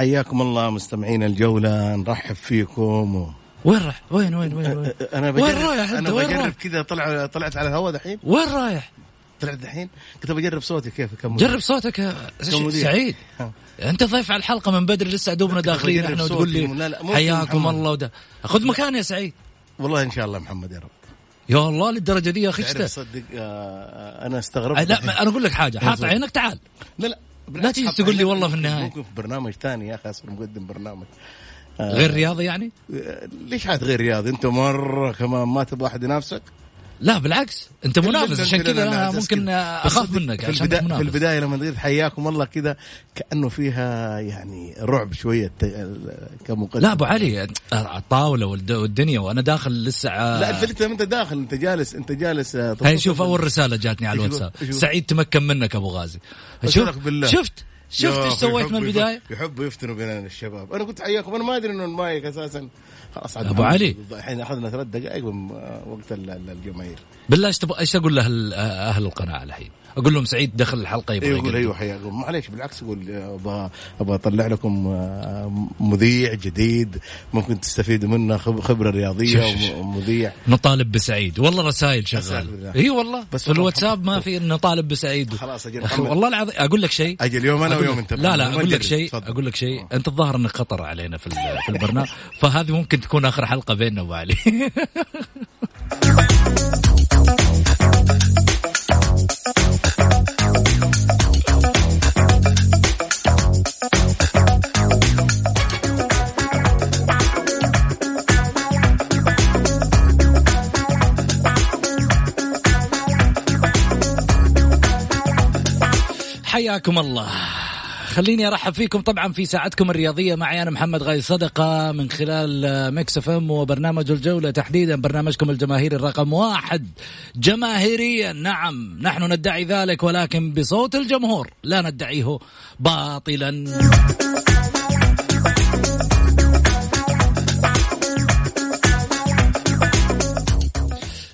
حياكم الله مستمعين الجولة نرحب فيكم و... وين راح؟ وين وين وين؟ وين, أنا وين بجرب رايح أنا؟ وين بجرب رايح؟ كذا طلع طلعت على الهواء دحين وين رايح؟ طلعت دحين كنت بجرب صوتي كيف كم. جرب صوتك يا. سعيد. أنت ضيف على الحلقة من بدري لسه دوبنا داخلين إحنا. وتقول لي حياكم. الله وده خذ مكان يا سعيد والله إن شاء الله محمد يا رب يا الله للدرجة دي يا أخي تعرف صدق آه أنا استغربت لا دحين. أنا أقول لك حاجة حاط. عينك تعال لا لا لا تيجي تقول لي والله في النهاية. ممكن في برنامج ثاني يا أخي اصير مقدم برنامج. آه، غير رياضي يعني؟ آه، ليش حاد غير رياضي؟ أنت مرة كمان ما تبغى احد ينافسك لا بالعكس. انت منافس عشان كذا أنا ممكن. أخاف منك في عشان في منافس. البداية لما قلت حياكم الله كذا كأنه فيها يعني رعب شوية كمقدم لا أبو علي الطاولة والد- والدنيا وأنا داخل لسه لا الفكرة انت داخل أنت جالس أنت جالس آه، هاي شوف أول رسالة جاتني على الواتساب. سعيد تمكن منك أبو غازي. شوف بالله. شفت؟ شفت إيش سويت من البداية؟ يحبوا يفتنوا بيننا الشباب. أنا قلت حياكم أنا ما أدري إنه المايك أساسا. خلاص عاد أبو علي. الحين أخذنا ثلاث دقائق من وقت ال- ال- الجماهير بالله إيش تبغى إيش أقول لاهل أهل القناه الحين أقول لهم سعيد دخل الحلقة يبغى أيوه يقول. أيوه حياكم معليش بالعكس يقول أبغى أبغى أطلع لكم آه، مذيع جديد ممكن تستفيدوا منه خب- خبرة رياضية. ومذيع. نطالب بسعيد. والله رسائل بالله. اي والله. بس في الواتساب ما في نطالب بسعيد. خلاص محمد. والله العظيم أقول لك شيء. أجل يوم أنا ويوم أنت. لا لا أقول لك. شيء. أقول لك شيء. أنت الظاهر إنك خطر علينا في في البرنامج. فهذه ممكن تكون آخر حلقة بيننا ابو حياكم الله. خليني أرحب فيكم طبعا في ساعتكم الرياضية. معي أنا محمد غازي صدقة من خلال ميكس إف إم وبرنامج الجولة تحديدا برنامجكم الجماهيري الرقم واحد. جماهيريا نعم نحن ندعي ذلك ولكن بصوت الجمهور لا ندعيه باطلا.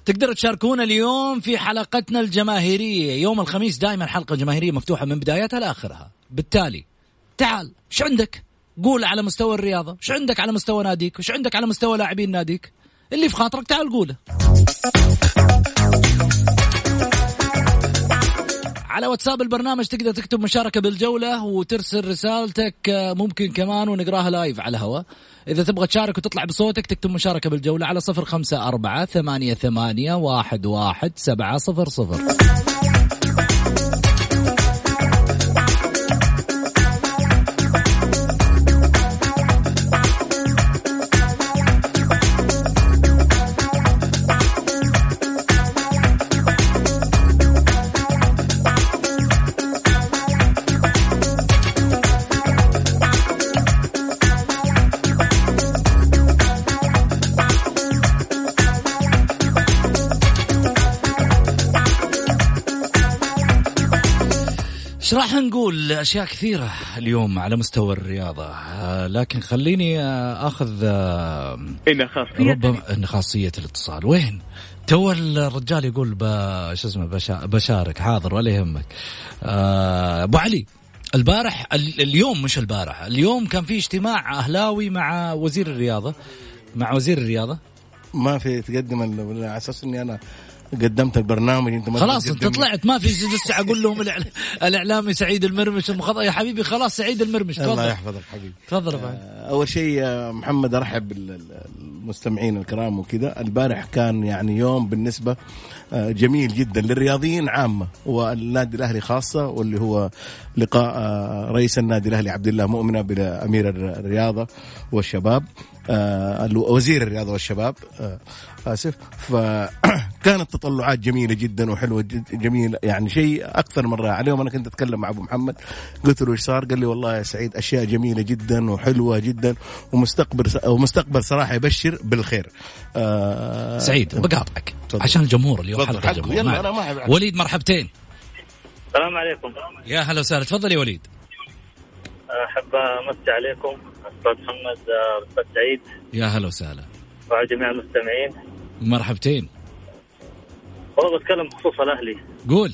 تقدروا تشاركونا اليوم في حلقتنا الجماهيرية. يوم الخميس دائما حلقة جماهيرية مفتوحة من بدايتها لآخرها. بالتالي تعال إيش عندك؟ قول على مستوى الرياضة. إيش عندك على مستوى ناديك؟ إيش عندك على مستوى لاعبين ناديك؟ اللي في خاطرك تعال قوله. على واتساب البرنامج تقدر تكتب مشاركة بالجولة وترسل رسالتك آه، ممكن كمان ونقراها لايف على الهواء. إذا تبغى تشارك وتطلع بصوتك تكتب مشاركة بالجولة على صفر خمسة أربعة ثمانية ثمانية واحد واحد سبعة صفر صفر. إيش راح نقول اشياء كثيرة اليوم على مستوى الرياضة؟ آه، لكن خليني آه، أخذ آه، إن خاصية. ربما إن خاصية الاتصال. وين؟ تو الرجال يقول ب... شو اسمه بشا... بشارك حاضر ولا يهمك. آه، أبو علي البارح ال- اليوم مش البارح اليوم كان في اجتماع أهلاوي مع وزير الرياضة. مع وزير الرياضة؟ ما في تقدم على أساس إني أنا قدمت البرنامج أنت ما خلاص أنت طلعت ما في لسه أقول لهم الإعلامي سعيد المرمش. المخض يا حبيبي خلاص سعيد المرمش الله تفضل. يحفظك حبيبي. تفضل فهد. أول شيء آه، محمد أرحب بالمستمعين الكرام وكذا. البارح كان يعني يوم بالنسبة آه، جميل جدا للرياضيين عامة والنادي الأهلي خاصة واللي هو لقاء آه، رئيس النادي الأهلي عبد الله مؤمنه بأمير الرياضة والشباب. آه، وزير الرياضة والشباب آه، آسف. فكانت تطلعات جميلة جدا وحلوة جد جميلة. يعني شيء أكثر من رائع. اليوم أنا كنت أتكلم مع أبو محمد قلت له إيش صار؟ قال لي والله يا سعيد أشياء جميلة جدا وحلوة جدا ومستقبل ومستقبل صراحة يبشر بالخير. آه سعيد بقاطعك. تفضل. عشان الجمهور اليوم حلقه أبعد. وليد مرحبتين. السلام عليكم. يا هلا وسهلا. تفضل يا وليد. أحب أمسي عليكم أستاذ محمد أستاذ سعيد. يا هلا وسهلا. وعلى جميع المستمعين. مرحبتين. والله بتكلم بخصوص الأهلي. قول.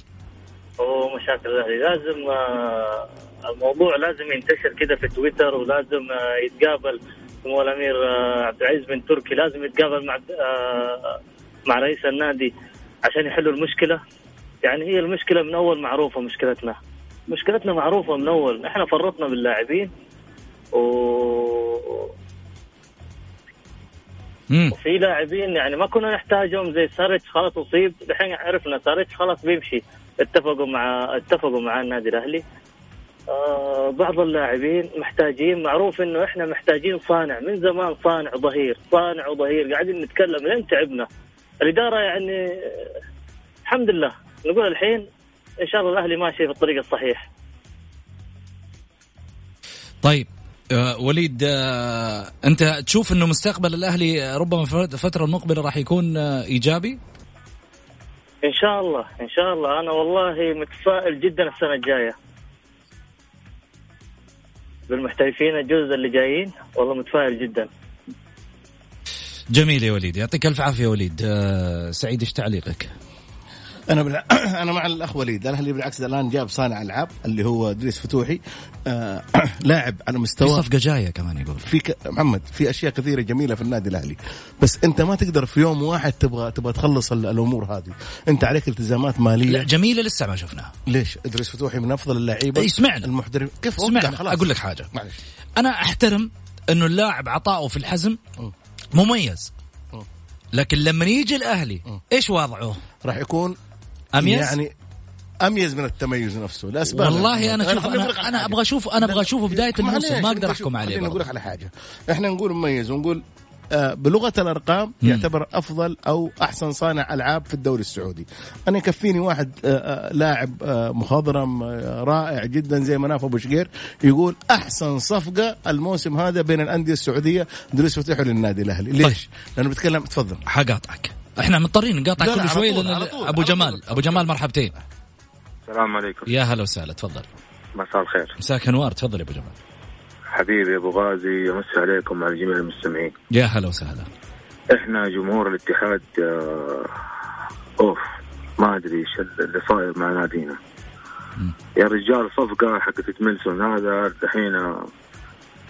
ومشاكل الأهلي. لازم آه، الموضوع لازم ينتشر كده في تويتر ولازم آه، يتقابل. سمو الأمير آه، عبد العزيز بن تركي. لازم يتقابل مع آه، مع رئيس النادي عشان يحلوا المشكلة. يعني هي المشكلة من أول معروفة مشكلتنا. مشكلتنا معروفة من أول. إحنا فرطنا باللاعبين و... وفي لاعبين يعني ما كنا نحتاجهم زي ساريتش خلاص اصيب الحين عرفنا ساريتش خلاص بيمشي. اتفقوا مع اتفقوا مع النادي الأهلي. آه بعض اللاعبين محتاجين. معروف إنه إحنا محتاجين صانع. من زمان صانع ظهير. صانع وظهير. قاعدين نتكلم لين تعبنا. الإدارة يعني آه، الحمد لله. نقول الحين إن شاء الله الأهلي ماشي في الطريق الصحيح. طيب آه وليد آه أنت تشوف إنه مستقبل الأهلي آه، ربما في الفترة المقبلة راح يكون إيجابي؟ إن شاء الله إن شاء الله. أنا والله متفائل جدا السنة الجاية. بالمحترفين الجزء اللي جايين والله متفائل جدا. جميل يا وليد. يعطيك ألف عافية يا وليد سعيد إيش تعليقك؟ أنا بال... أنا مع الأخ وليد. الأهلي بالعكس الآن جاب صانع ألعاب اللي هو ادريس فتوحي. آه لاعب على في مستوى صفقه جاية كمان يقول. في ك... محمد في أشياء كثيرة جميلة في النادي الأهلي. بس أنت ما تقدر في يوم واحد تبغى تبغى تخلص ال- الأمور هذه. أنت عليك التزامات مالية. لا جميلة لسه ما شفناها. ليش؟ ادريس فتوحي من أفضل اللعيبه إي، سمعنا. المحترف كيف؟ اسمعنا وقع خلاص. أقول لك حاجة. معلش. أنا أحترم إنه اللاعب عطاؤه في الحزم مميز. لكن لما يجي الأهلي إيش وضعه؟ راح يكون أميز؟ يعني أميز من التميز نفسه لاسباب والله أنا لك أنا, أنا. أبغى أشوف أنا أبغى اشوفه بداية الموسم ما أقدر أحكم عليه خليني أقول. لك على حاجة. إحنا نقول مميز ونقول آه، بلغة الأرقام يعتبر أفضل أو أحسن صانع ألعاب في الدوري السعودي. أنا يكفيني واحد آه، آه، لاعب مخضرم رائع جدا زي مناف أبو شقير يقول أحسن صفقة الموسم هذا بين الأندية السعودية دريس فتحوا للنادي الأهلي. ليش؟ لأنه بيتكلم تفضل. حقاطعك. إحنا مضطرين نقاطع كل على شوي طول، لأن على طول، أبو جمال. أبو جمال مرحبتين. السلام عليكم. يا هلا وسهلا تفضل. مساء الخير. مساك أنوار تفضل يا أبو جمال. حبيبي أبو غازي امسي عليكم وعلى جميع المستمعين. يا هلا وسهلا. إحنا جمهور الاتحاد آه، أوف ما أدري إيش اللي صاير مع نادينا. يا رجال صفقة حقت ميلسون هذا الحين آه،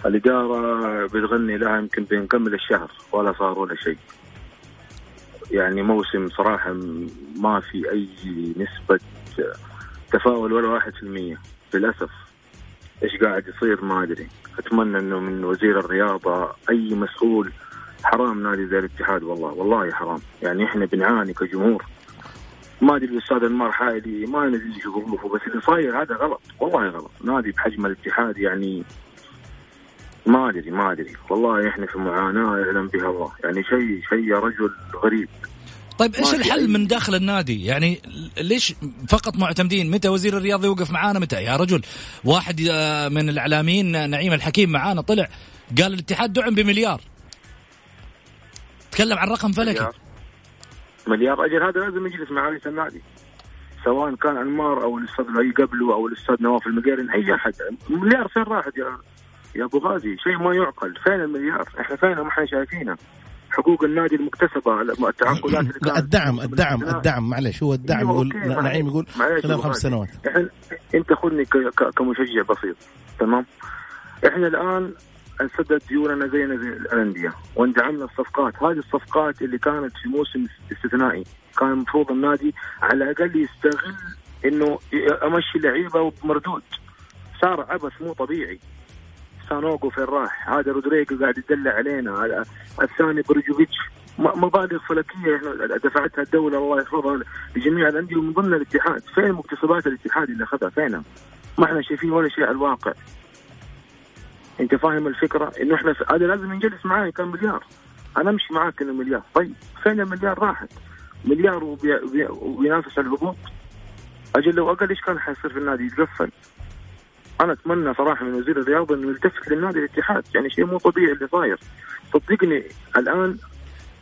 الإدارة بتغني لها يمكن بنكمل الشهر ولا صار ولا شيء. يعني موسم صراحة ما في أي نسبة تفاؤل ولا واحد في المية. للأسف. إيش قاعد يصير ما أدري. أتمنى إنه من وزير الرياضة أي مسؤول حرام نادي زي الاتحاد. والله والله حرام. يعني إحنا بنعاني كجمهور. ما أدري الأستاذ أنمار حايلي ما ندري ظروفه بس اللي صاير هذا غلط. والله غلط. نادي بحجم الاتحاد يعني ما أدري ما أدري. والله إحنا في معاناة يعلم بها الله. يعني شيء شيء يا رجل غريب. طيب إيش الحل من داخل النادي؟ يعني ليش فقط معتمدين؟ متى وزير الرياضة يوقف معانا؟ متى؟ يا رجل واحد آه، من الإعلاميين نعيم الحكيم معانا طلع قال الاتحاد دعم بمليار. تكلم عن رقم فلكي. مليار. مليار أجل هذا لازم يجلس مع رئيس النادي. سواء كان أنمار أو الأستاذ لؤي قبله أو الأستاذ نواف المقيرن أي أحد. مليار فين راحت يا يا أبو غازي شيء ما يعقل. فين المليار إحنا فين ما إحنا شايفينه. حقوق النادي المكتسبة التعاقدات لا الدعم الدعم الدعم معلش هو الدعم. أيوة، يقول. نعيم يقول خلال خمس. سنوات. إحنا أنت خذني كمشجع بسيط. تمام؟ إحنا الآن نسدد ديوننا زينا زي الأندية واندعمنا الصفقات. هذه الصفقات اللي كانت في موسم استثنائي. كان المفروض النادي على الأقل يستغل إنه أمشي لعيبة بمردود صار عبث مو طبيعي. سانوغو فين راح هذا رودريجو قاعد يدلع علينا الثاني بروجوفيتش مبالغ فلكيه دفعتها الدولة الله يحفظها لجميع الأندية ومن ضمن الاتحاد، فين مكتسبات الاتحاد اللي أخذها فينها؟ ما إحنا شايفين ولا شيء على الواقع. أنت فاهم الفكرة؟ إنه إحنا هذا لازم نجلس معاه كان مليار. أنا أمشي معاك إنه مليار، طيب فين المليار راحت؟ مليار وبي- وبي- وبينافس على الهبوط؟ أجل لو أقل إيش كان حيصير في النادي يتقفل؟ أنا أتمنى صراحة من وزير الرياضة إنه يلتفت للنادي الاتحاد، يعني شيء مو طبيعي اللي صاير. صدقني الآن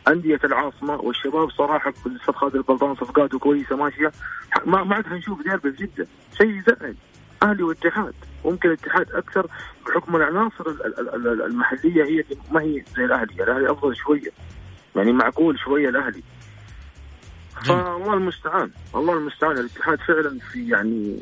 أندية العاصمة والشباب صراحة الاستاذ خالد البلطان صفقاته كويسة ماشية. ما ما عاد حنشوف ديربي في جدة. شيء يزعل. أهلي واتحاد ممكن الاتحاد أكثر بحكم العناصر ال- ال- ال- ال- المحلية هي ما هي زي الأهلي. الأهلي أفضل شوية. يعني معقول شوية الأهلي. فالله المستعان. الله المستعان. الاتحاد فعلا في يعني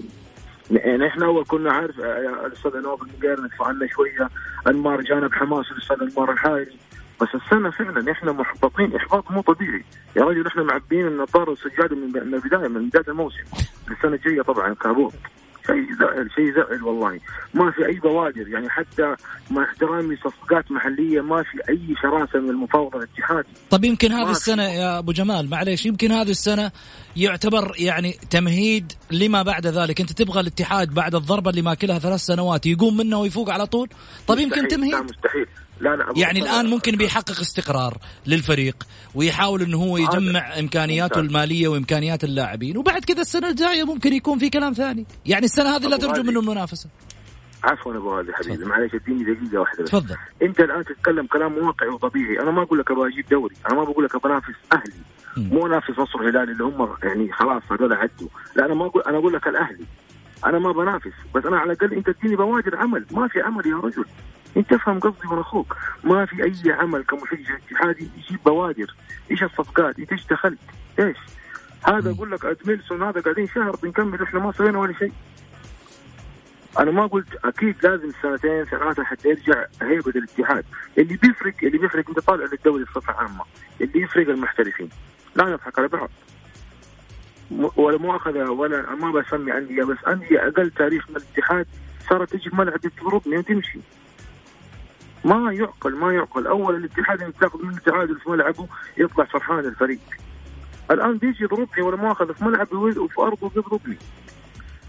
يعني إحنا اول كنا عارف آه، الأستاذ نواف المقير ندفع عنه شوية انمار جانا بحماس الأستاذ انمار الحايري. بس السنة فعلا إحنا محبطين إحباط مو طبيعي. يا رجل إحنا معبين النظاره والسجاده من البداية من بداية الموسم. السنة الجاية طبعا كابوس شيء زعل شيء زعل والله. ما في أي بوادر يعني حتى مع احترامي صفقات محلية ما في أي شراسة من المفاوضة الاتحادي. طب يمكن هذه. السنة يا أبو جمال معليش يمكن هذه السنة يعتبر يعني تمهيد لما بعد ذلك. أنت تبغى الاتحاد بعد الضربة اللي ماكلها ثلاث سنوات يقوم منها ويفوق على طول؟ طب يمكن مستحيل. لا تمهيد؟ مستحيل. لا أبو يعني الآن ممكن بيحقق استقرار للفريق ويحاول أنه هو يجمع إمكانياته ممتاز. المالية وإمكانيات اللاعبين وبعد كذا السنة الجاية ممكن يكون في كلام ثاني. يعني السنة هذه لا ترجو. منه المنافسة. عفوا أبو غازي حبيبي. معلش اديني دقيقة واحدة بس. تفضل. أنت الآن تتكلم كلام واقعي وطبيعي. أنا ما أقول لك أبغى أجيب دوري. أنا ما بقول لك أبغى أنافس أهلي. مو أنافس نصر الهلال اللي هم يعني خلاص هذول عدوا. لا أنا ما أقول أنا أقول لك الأهلي. أنا ما بنافس. بس أنا على الأقل أنت اديني بوادر عمل. ما في عمل يا رجل. انت افهم قصدي وأنا أخوك ما في أي عمل كمشجع اتحادي يجيب بوادر إيش الصفقات؟ انت إيش دخلت؟ إيش؟ هذا أقول لك أدميلسون هذا قاعدين شهر بنكمل إحنا ما سوينا ولا شيء. أنا ما قلت أكيد لازم سنتين ثلاثة حتى يرجع هيبة الاتحاد. اللي بيفرق اللي بيفرق إنت طالع للدوري بصفة عامة. اللي يفرق المحترفين. لا نضحك على بعض. ولا مؤاخذة ولا ما بسمي انديه بس انديه أقل تاريخ من الاتحاد. صارت تجي في ملعب تضربني وتمشي ما يعقل ما يعقل. اول الاتحاد تاخذ منه تعادل في ملعبه يطلع فرحان الفريق. الآن بيجي يضربني ولا مؤاخذه في ملعبي وفي أرضه بيضربني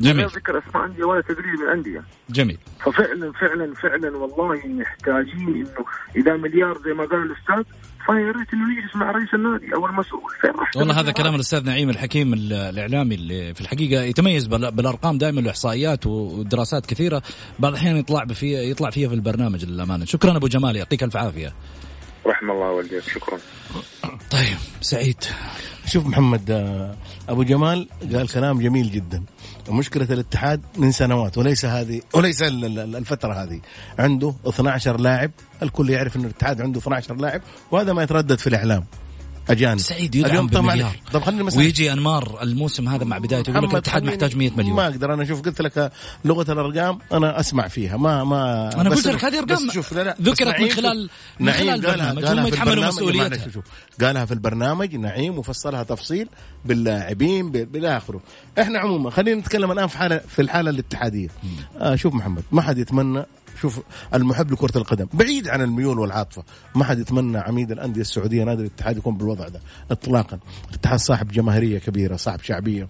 جميل. ذكر أسماء انديه ولا تدريب من الانديه جميل. ففعلا فعلا فعلا والله محتاجين إنه إذا مليار زي ما قال الأستاذ فيا ريت إنه يجلس مع رئيس النادي أو المسؤول فين راح والله هذا كلام الأستاذ نعيم الحكيم ال- الإعلامي اللي في الحقيقة يتميز بال- بالأرقام دائما والاحصائيات ودراسات كثيرة. بعض الأحيان يطلع فيها يطلع فيها في البرنامج للأمانة. شكرا أبو جمال يعطيك ألف عافية. رحم الله والديك شكرا. طيب سعيد. شوف محمد آه، أبو جمال قال كلام جميل جدا. مشكلة الاتحاد من سنوات وليس هذه وليس ال- ال- الفترة هذه. عنده 12 لاعب الكل يعرف انه الاتحاد عنده 12 لاعب وهذا ما يتردد في الإعلام. أجانب. سعيد يدعم اليوم طبعا. طب خليني مثلا ويجي أنمار الموسم هذا مع بدايته يقول لك الاتحاد محتاج 100 مليون. ما أقدر أنا شوف قلت لك لغة الأرقام أنا أسمع فيها ما ما بس قلت لك هذه أرقام بس شوف لا لا ذكرت من خلال- من نعيم خلال قالها البرنامج، هم في يتحملوا البرنامج مسؤوليتها. قالها في البرنامج نعيم وفصلها تفصيل باللاعبين بالى اخره إحنا عموما خلينا نتكلم الآن في حاله في الحالة الاتحادية. آه شوف محمد ما حد يتمنى شوف المحب لكرة القدم. بعيد عن الميول والعاطفة. ما حد يتمنى عميد الأندية السعودية نادي الاتحاد يكون بالوضع ده. إطلاقا. الاتحاد صاحب جماهيرية كبيرة صاحب شعبية.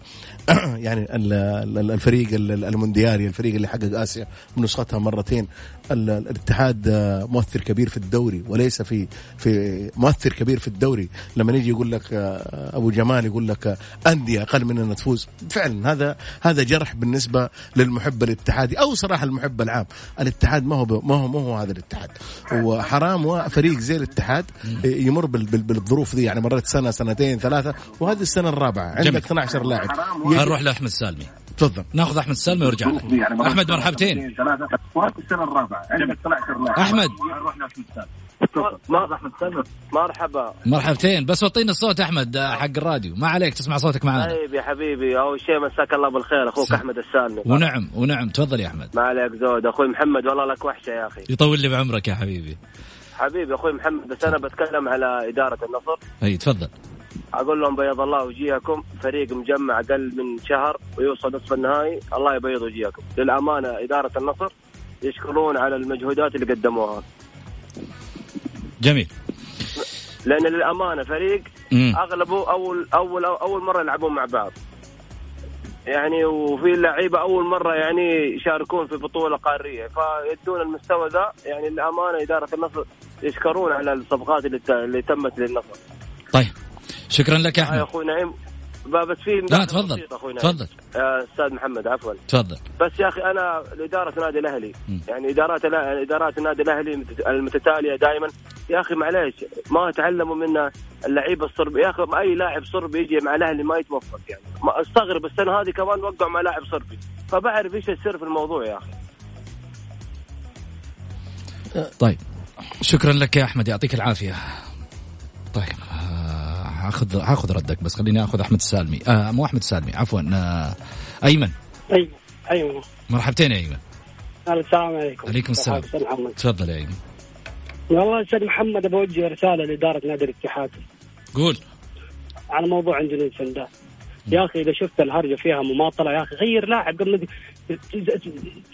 يعني ال- ال- الفريق ال- المونديالي الفريق اللي حقق آسيا بنسختها مرتين. الاتحاد آه، مؤثر كبير في الدوري وليس في في مؤثر كبير في الدوري. لما يجي يقول لك آه، أبو جمال يقول لك آه، أندية أقل مننا تفوز. فعلا هذا هذا جرح بالنسبة للمحب الاتحادي أو صراحة المحب العام. الاتحاد ما هو ما هو ما هو هذا الاتحاد. هو حرام وفريق زي الاتحاد يمر بال- بال- بالظروف دي. يعني مرت سنة سنتين ثلاثة وهذه السنة الرابعة. عندك جميل. 12 لاعب. خلينا نروح لأحمد السالمي تفضل. ناخذ أحمد السالمي ونرجع لك. أحمد مرحبتين. وهذه السنة الرابعه عندك 12 لاعب أحمد. مرحبا. مرحبتين. بس وطينا الصوت أحمد آه، حق الراديو. ما عليك تسمع صوتك معنا. طيب يا حبيبي أول شيء مساك الله بالخير أخوك أحمد السالمي ونعم ونعم. تفضل يا أحمد. ما عليك زود. أخوي محمد والله لك وحشة يا أخي. يطول لي بعمرك يا حبيبي. حبيبي أخوي محمد بس أنا بتكلم على إدارة النصر. أي تفضل. أقول لهم بيض الله وجيهكم. فريق مجمع أقل من شهر ويوصل نصف النهائي. الله يبيض وجيهكم. للأمانة إدارة النصر يشكرون على المجهودات اللي قدموها. جميل. لأن للأمانة فريق. أغلبه اول اول أول مرة يلعبون مع بعض. يعني وفي لعيبة أول مرة يعني يشاركون في بطولة قارية. فيدون المستوى ذا. يعني للأمانة إدارة النصر يشكرون على الصفقات اللي اللي تمت للنصر. طيب. شكرا لك يا آه يا أحمد. أخوي نعيم. بس في لا تفضل. تفضل. آه، أستاذ محمد عفوا. تفضل. بس يا أخي أنا لإدارة نادي الأهلي. يعني إدارات إدارات النادي الأهلي المتت- المتتالية دائما. يا أخي معليش ما تعلموا منا اللعيبة الصربي يا أخي أي لاعب صربي يجي مع الأهلي ما يتوفق يعني. ما أستغرب السنة هذه كمان وقعوا مع لاعب صربي. فبعرف إيش السر في الموضوع يا أخي. طيب. شكرا لك يا أحمد يعطيك العافية. طيب. هاخذ هاخذ ردك بس خليني آخذ أحمد السالمي. آه مو أحمد السالمي عفوا آه أيمن. أيوه أيوه مرحبتين يا أيمن. السلام عليكم. عليكم السلام. تفضل يا أيمن. والله أستاذ محمد بوجه رسالة لإدارة نادي الاتحاد. قول. على موضوع نيلسون ده يا أخي إذا شفت الهرجة فيها مماطله يا أخي غير لاعب. قبل ما-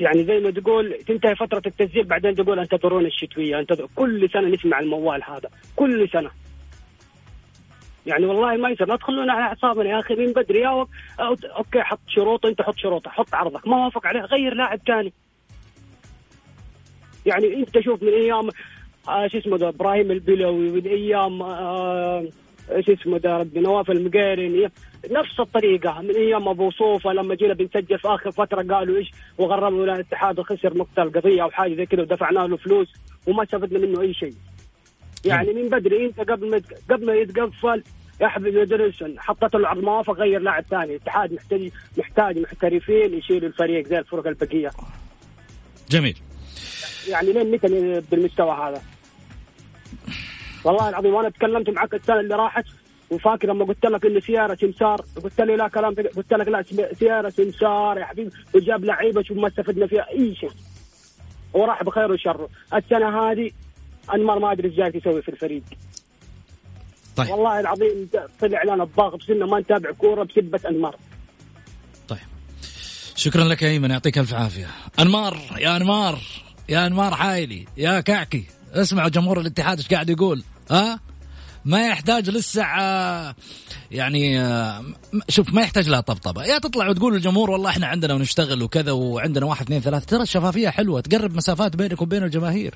يعني زي ما تقول تنتهي فترة التسجيل بعدين تقول انتظرون الشتوية انتظر كل سنة نسمع الموال هذا. كل سنة. يعني والله ما يصير. لا تخلونا على أعصابنا يا أخي من بدري. يا okay حط شروط أنت حط شروطك حط عرضك. ما وافق عليه. غير لاعب ثاني يعني أنت شوف من أيام آه شو اسمه ده إبراهيم البلوي من أيام آه شو اسمه ده ربي نواف المقيرن نفس الطريقة. من أيام أبو صوفة لما جينا بنسجل في آخر فترة قالوا إيش؟ وغرموا الاتحاد وخسر نقطة القضية أو حاجة زي كذا ودفعنا له فلوس وما استفدنا منه أي شيء. يعني من بدري إنت قبل ما قبل ما يتقفل يا حبيبي دريسون حطيت له عرض موافق غير لاعب ثاني. الاتحاد محتاج محتاج محترفين يشيلوا الفريق زي الفرق البقية. جميل. يعني لين متى بالمستوى هذا؟ والله العظيم وأنا تكلمت معك السنة اللي راحت وفاكر لما قلت لك انه سيارة سمسار قلت لي لا كلام قلت لك لا سيارة سمسار يا حبيبي وجاب لعيبة شوف ما استفدنا فيها أي شيء. وراح بخير وشر. السنة هذه انمار ما أدري إيش جاي يسوي في الفريق. طيب. والله العظيم طلع لنا الضاغط بسنه ما نتابع كورة بسبة أنمار. طيب. شكرا لك يا إيمن يعطيك ألف عافية. أنمار يا أنمار يا أنمار حايلي يا كعكي. اسمعوا جمهور الاتحاد إيش قاعد يقول ها؟ ما يحتاج لسه آه، يعني آه، شوف ما يحتاج لها طبطبة. يا تطلع وتقول للجمهور والله إحنا عندنا ونشتغل وكذا وعندنا واحد اثنين ثلاثة. ترى الشفافية حلوة تقرب مسافات بينك وبين الجماهير.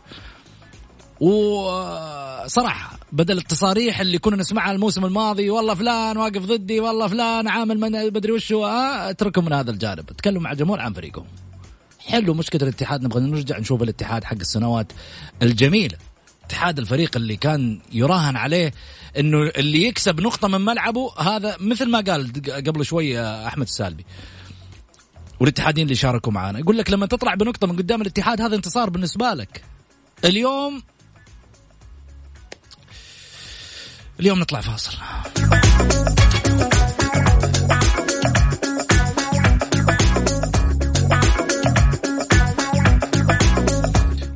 وصراحة بدل التصاريح اللي كنا نسمعها الموسم الماضي والله فلان واقف ضدي والله فلان عامل من بدري وش هو آه اتركوا من هذا الجانب. تكلموا مع الجمهور عن فريقهم. حلو مشكلة الاتحاد نبغى نرجع نشوف الاتحاد حق السنوات الجميلة. اتحاد الفريق اللي كان يراهن عليه إنه اللي يكسب نقطة من ملعبه هذا مثل ما قال قبل شوي أحمد السالبي. والاتحادين اللي شاركوا معانا. يقول لك لما تطلع بنقطة من قدام الاتحاد هذا انتصار بالنسبة لك. اليوم اليوم نطلع فاصل.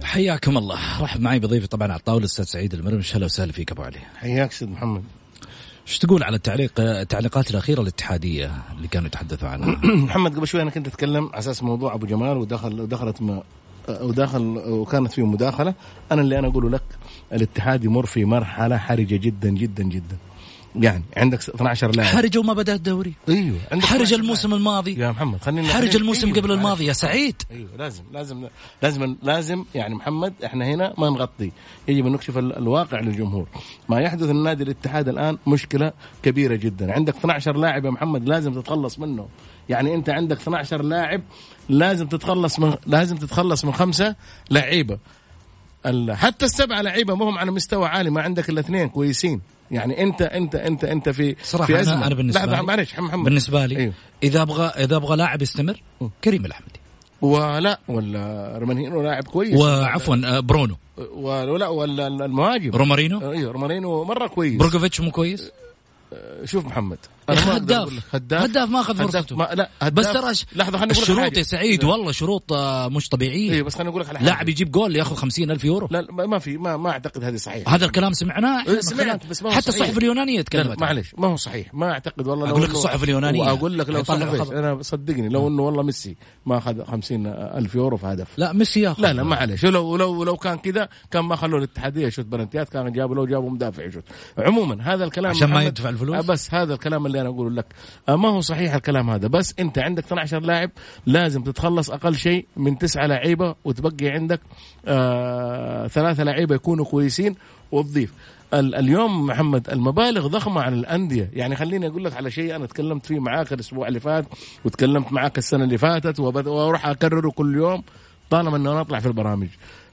حياكم الله. رحب معي بضيفي طبعا على الطاولة الاستاذ سعيد المرمش. أهلا وسهلا فيك أبو علي. حياك سيد محمد. إيش تقول على التعليق التعليقات الأخيرة الاتحادية اللي كانوا يتحدثوا عنها؟ محمد قبل شوي أنا كنت أتكلم على أساس موضوع أبو جمال ودخل ودخلت ما وداخل وكانت فيه مداخلة. أنا اللي أنا أقوله لك الاتحاد يمر في مرحلة حرجة جدا جدا جدا. يعني عندك 12 لاعب. حرج وما بدا الدوري أيوه عندك حرج 12 الموسم لاعب. الماضي. يا محمد خلينا حرج الموسم أيوة، قبل. الماضي يا سعيد. أيوه لازم لازم لازم لازم. يعني محمد إحنا هنا ما نغطي. يجب أن نكشف ال- الواقع للجمهور. ما يحدث النادي الاتحاد الآن مشكلة كبيرة جدا. عندك 12 لاعب يا محمد لازم تتخلص منه يعني أنت عندك 12 لاعب لازم تتخلص من لازم تتخلص من خمسة لعيبة. حتى السبعه لعيبة ما هم على مستوى عالي ما عندك إلا اثنين كويسين. يعني انت انت انت أنت في صراحة في أزمة. أنا, بالنسبة لي معلش محمد. بالنسبة لي أيوه. إذا أبغى إذا أبغى لاعب يستمر كريم الأحمدي. ولا ولا رومارينو لاعب كويس. وعفوا آه، برونو. ولا ولا المهاجم. رومارينو. أيوه رومارينو مرة كويس. بروجوفيتش مو كويس؟ شوف محمد. أخي ما هداف. لك هداف هداف ما هداف فرصته. ما لا هداف بس ترى لحظة خليني أقول لك الشروط. يا سعيد والله شروط آه، مش طبيعية أيوه بس خليني أقول لك على حاجة لاعب يجيب جول ياخذ خمسين ألف يورو لا ما في ما ما أعتقد هذه صحيح هذا الكلام سمعناه إيه، سمعت بس ما هو حتى. الصحف اليونانية تكلمت معلش ما هو صحيح ما أعتقد والله لو أقول لك الصحف اليونانية. وأقول لك لو. أنا صدقني لو إنه والله ميسي ما أخذ 50 ألف يورو في هدف لا ميسي ياخذ لا لا معلش لو لو لو كان كذا كان ما خلوا الاتحادية يشوت بلنتيات كان جابوا لو جابوا مدافع يشوت عموما هذا الكلام عشان ما يدفع الفلوس؟ بس هذا الكلام اللي أنا أقوله لك. آه، ما هو صحيح الكلام هذا بس أنت عندك 12 لاعب لازم تتخلص أقل شيء من تسعة لعيبة وتبقي عندك آه ثلاثة لعيبة يكونوا كويسين وتضيف. ال- اليوم محمد المبالغ ضخمة عن الأندية. يعني خليني أقول لك على شيء أنا تكلمت فيه معاك الأسبوع اللي فات وتكلمت معاك السنة اللي فاتت وأروح أكرره كل يوم طالما إنه أنا أطلع في البرامج.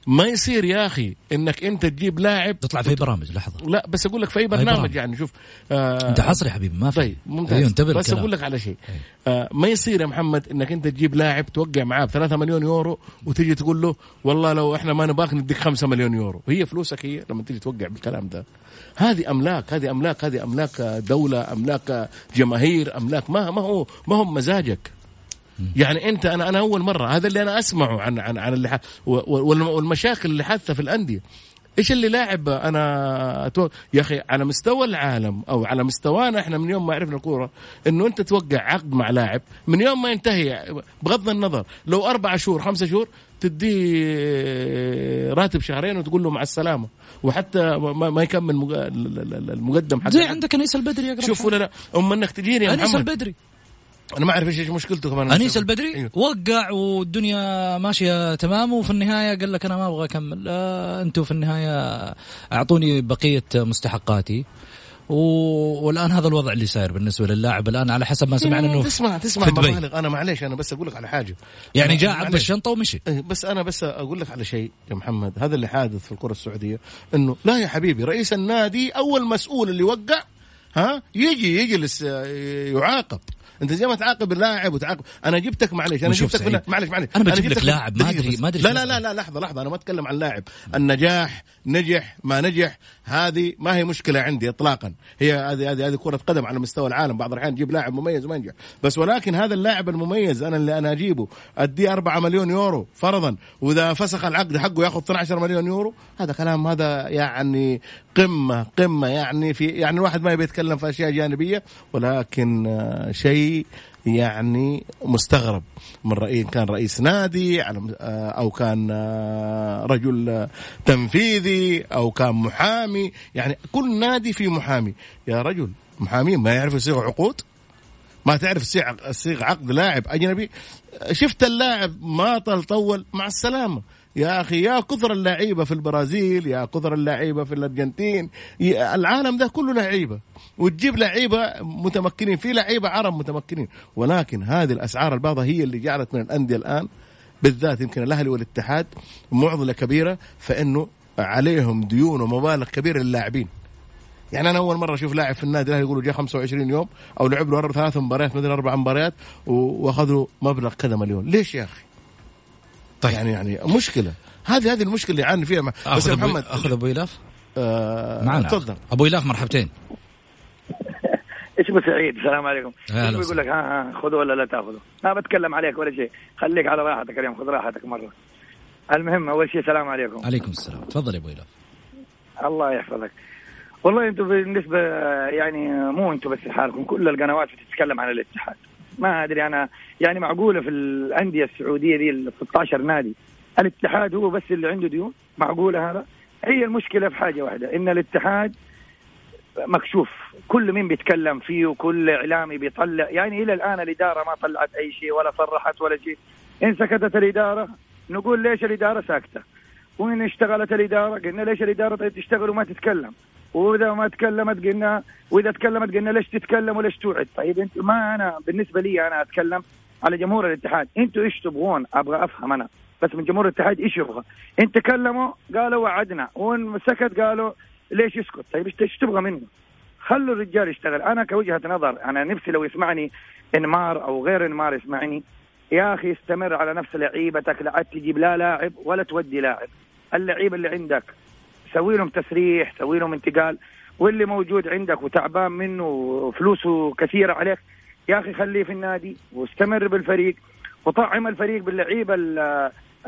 ما يصير يا أخي إنك أنت تجيب لاعب تطلع في برامج لحظة. لا بس أقول لك في أي برنامج برامج. يعني شوف آه أنت حصري يا حبيبي ما في. طيب ممتاز. أيوه انتبه بس. أقول لك على شيء. آه ما يصير يا محمد إنك أنت تجيب لاعب توقع معاه ب 3 مليون يورو وتجي تقول له والله لو إحنا ما نبغاك نديك 5 مليون يورو. هي فلوسك هي لما تيجي توقع بالكلام ده. هذه أملاك هذه أملاك هذه أملاك دولة أملاك جماهير أملاك ما ما هو ما هو مزاجك. يعني أنت أنا أنا أول مرة هذا اللي أنا أسمعه عن عن عن اللي والمشاكل اللي حادثه في الأندية. إيش اللي لاعب أنا أتو... يا أخي على مستوى العالم أو على مستوانا إحنا من يوم ما عرفنا الكورة إنه أنت توقع عقد مع لاعب من يوم ما ينتهي بغض النظر لو أربع شهور خمسة شهور تديه راتب شهرين وتقول له مع السلامة. وحتى ما, ما يكمل مج- المقدم حقه زي عندك أنيس البدري يا شوف ولا لا اما انك تجيني يا أنيس محمد. البدري. أنا ما أعرف إيش إيش مشكلته كمان أنيس البدري؟ أيوه. وقع والدنيا ماشية تمام وفي النهاية قال لك أنا ما أبغى أكمل. آه أنتم في النهاية أعطوني بقية مستحقاتي. و... والآن هذا الوضع اللي صاير بالنسبة للاعب. الآن على حسب ما سمعنا إنه تسمع تسمع دبي. مبالغ. أنا معليش أنا بس أقول لك على حاجة. يعني جاء عبى. الشنطه ومشي. إيه، بس أنا بس أقول لك على شيء يا محمد. هذا اللي حادث في الكرة السعودية انه لا يا حبيبي رئيس النادي أول مسؤول اللي وقع ها يجي يجلس آه، يعاقب. انت زي ما تعاقب اللاعب وتعاقب. أنا جبتك معلش أنا جبتك معلش معلش أنا بجيب جبتك لك لاعب ما بس. ما أدري لا لا لا لا لحظة لحظة أنا ما أتكلم عن لاعب. النجاح نجح ما نجح هذه ما هي مشكلة عندي اطلاقا. هي هذه هذه هذه كرة قدم على مستوى العالم. بعض الأحيان تجيب لاعب مميز وما ينجح. بس ولكن هذا اللاعب المميز أنا اللي أنا أجيبه أديه 4 مليون يورو فرضا وإذا فسخ العقد حقه ياخذ 12 مليون يورو. هذا كلام هذا يعني قمة قمة يعني في يعني الواحد ما يبي يتكلم في أشياء جانبية ولكن آه، شيء يعني مستغرب. من رئيس كان رئيس نادي آه، أو كان آه، رجل تنفيذي أو كان محامي. يعني كل نادي فيه محامي. يا رجل محامين ما يعرفوا يصيغوا عقود؟ ما تعرف صيغ عقد لاعب أجنبي؟ شفت اللاعب ما طل طول مع السلامة. يا أخي يا كثر اللعيبة في البرازيل يا كثر اللعيبة في الأرجنتين العالم ده كله لعيبة وتجيب لعيبة متمكنين في لعيبة عرب متمكنين ولكن هذه الأسعار الباضه هي اللي جعلت من الأندية الآن بالذات يمكن الأهلي والاتحاد معضلة كبيرة فإنه عليهم ديون ومبالغ كبيرة للاعبين. يعني أنا أول مرة أشوف لاعب في النادي الأهلي يقولوا جاء 25 يوم أو لعب له ثلاث مباريات مثلا أربع مباريات وأخذوا مبلغ كذا مليون. ليش يا أخي؟ طيب. يعني يعني مشكلة. هذه هذه المشكلة اللي يعاني فيها مع- بس يا أبو- محمد أخذ أبو إلاف؟ آه معنا. تفضل. أبو إلاف مرحبتين. ابو سعيد السلام عليكم. إيش بيقول لك ها ها خذه ولا لا تأخذه؟ ما بتكلم عليك ولا شيء. خليك على راحتك اليوم خذ راحتك مرة. المهم أول شيء السلام عليكم. عليكم السلام. تفضل يا أبو إلاف. الله يحفظك. والله أنتم بالنسبة يعني مو أنتم بس لحالكم كل القنوات بتتكلم عن الاتحاد. ما أدري أنا يعني معقولة في الأندية السعودية دي ال 16 نادي. الاتحاد هو بس اللي عنده ديون معقولة هذا؟ هي المشكلة في حاجة واحدة إن الاتحاد مكشوف. كل مين بيتكلم فيه وكل إعلامي بيطلع يعني إلى الآن الإدارة ما طلعت أي شيء ولا صرحت ولا شيء. إن سكتت الإدارة نقول ليش الإدارة ساكتة؟ وين اشتغلت الإدارة قلنا ليش الإدارة طيب تشتغل وما تتكلم؟ وإذا ما تكلمت قلنا وإذا تكلمت قلنا ليش تتكلم وليش توعد؟ طيب أنت ما أنا بالنسبة لي أنا أتكلم على جمهور الاتحاد. أنتوا إيش تبغون؟ أبغى أفهم أنا. بس من جمهور الاتحاد إيش يبغى؟ انت تكلموا قالوا وعدنا. وإن سكت قالوا ليش يسكت؟ طيب إيش تبغى منه؟ خلوا الرجال يشتغل. أنا كوجهة نظر أنا نفسي لو يسمعني إنمار أو غير إنمار يسمعني يا أخي استمر على نفس لعيبتك لا تجيب لا لاعب ولا تودي لاعب. اللعيبه اللي عندك سوي لهم تسريح سوي لهم انتقال. واللي موجود عندك وتعبان منه وفلوسه كثيرة عليك يا أخي خليه في النادي واستمر بالفريق وطعم الفريق باللعيبة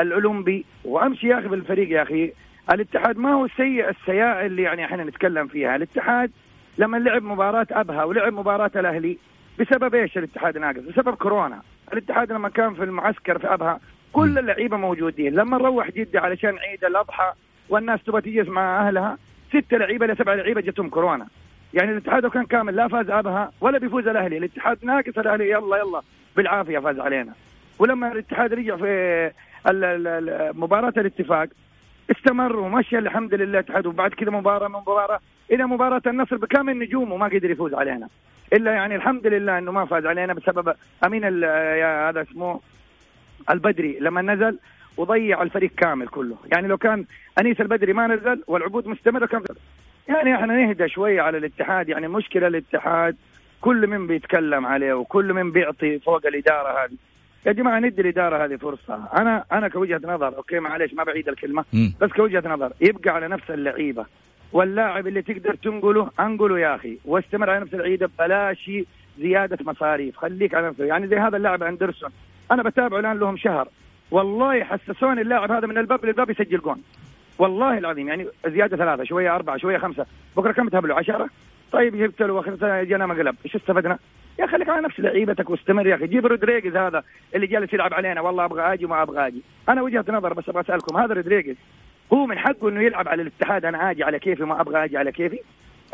الأولمبي. وأمشي يا أخي بالفريق يا أخي. الاتحاد ما هو السيء السياء اللي يعني إحنا نتكلم فيها. الاتحاد لما لعب مباراة أبها ولعب مباراة الأهلي بسبب إيش الاتحاد ناقص؟ بسبب كورونا، الاتحاد لما كان في المعسكر في أبها كل اللعيبة موجودين، لما نروح جدة علشان عيد الأضحى والناس تبغى تجلس مع أهلها. ستة لعيبة لسبع لعيبة جتهم كورونا. يعني الاتحاد لو كان كامل لا فاز أبها ولا بيفوز الأهلي، الاتحاد ناقص الأهلي يلا يلا. بالعافية فاز علينا. ولما الاتحاد رجع في مباراة الاتفاق استمر ومشى الحمد لله الاتحاد وبعد كذا مباراة من مباراة. إلى مباراة النصر بكامل نجومه ما قدر يفوز علينا. إلا يعني الحمد لله إنه ما فاز علينا بسبب أمين هذا اسمه البدري. لما نزل وضيع الفريق كامل كله. يعني لو كان أنيس البدري ما نزل والعبود مستمرة كان يعني إحنا نهدى شوية على الاتحاد. يعني مشكلة الاتحاد كل من بيتكلم عليه وكل من بيعطي فوق الإدارة هذه. يا جماعة ندي الإدارة هذه فرصة. أنا أنا كوجهة نظر أوكي معلش ما بعيد الكلمة. بس كوجهة نظر يبقى على نفس اللعيبة. واللاعب اللي تقدر تنقله أنقله يا أخي. واستمر على نفس اللعيبة بلاش زيادة مصاريف. خليك على نفسه يعني زي هذا اللاعب أندرسون. أنا بتابعه الآن لهم شهر. والله حسسوني اللاعب هذا من الباب للباب يسجل جون. والله العظيم يعني زيادة ثلاثة شوية أربعة شوية خمسة. بكرة كم تهبلوا؟ عشرة؟ طيب جبت له واخر جانا مقلب إيش استفدنا؟ يا خليك على نفس لعيبتك واستمر يا أخي. جيب رودريجز هذا اللي جالس يلعب علينا. والله أبغى أجي وما أبغى أجي. أنا وجهة نظر بس أبغى أسألكم. هذا رودريجز هو من حقه إنه يلعب على الاتحاد. أنا أجي على كيفي وما أبغى أجي على كيفي.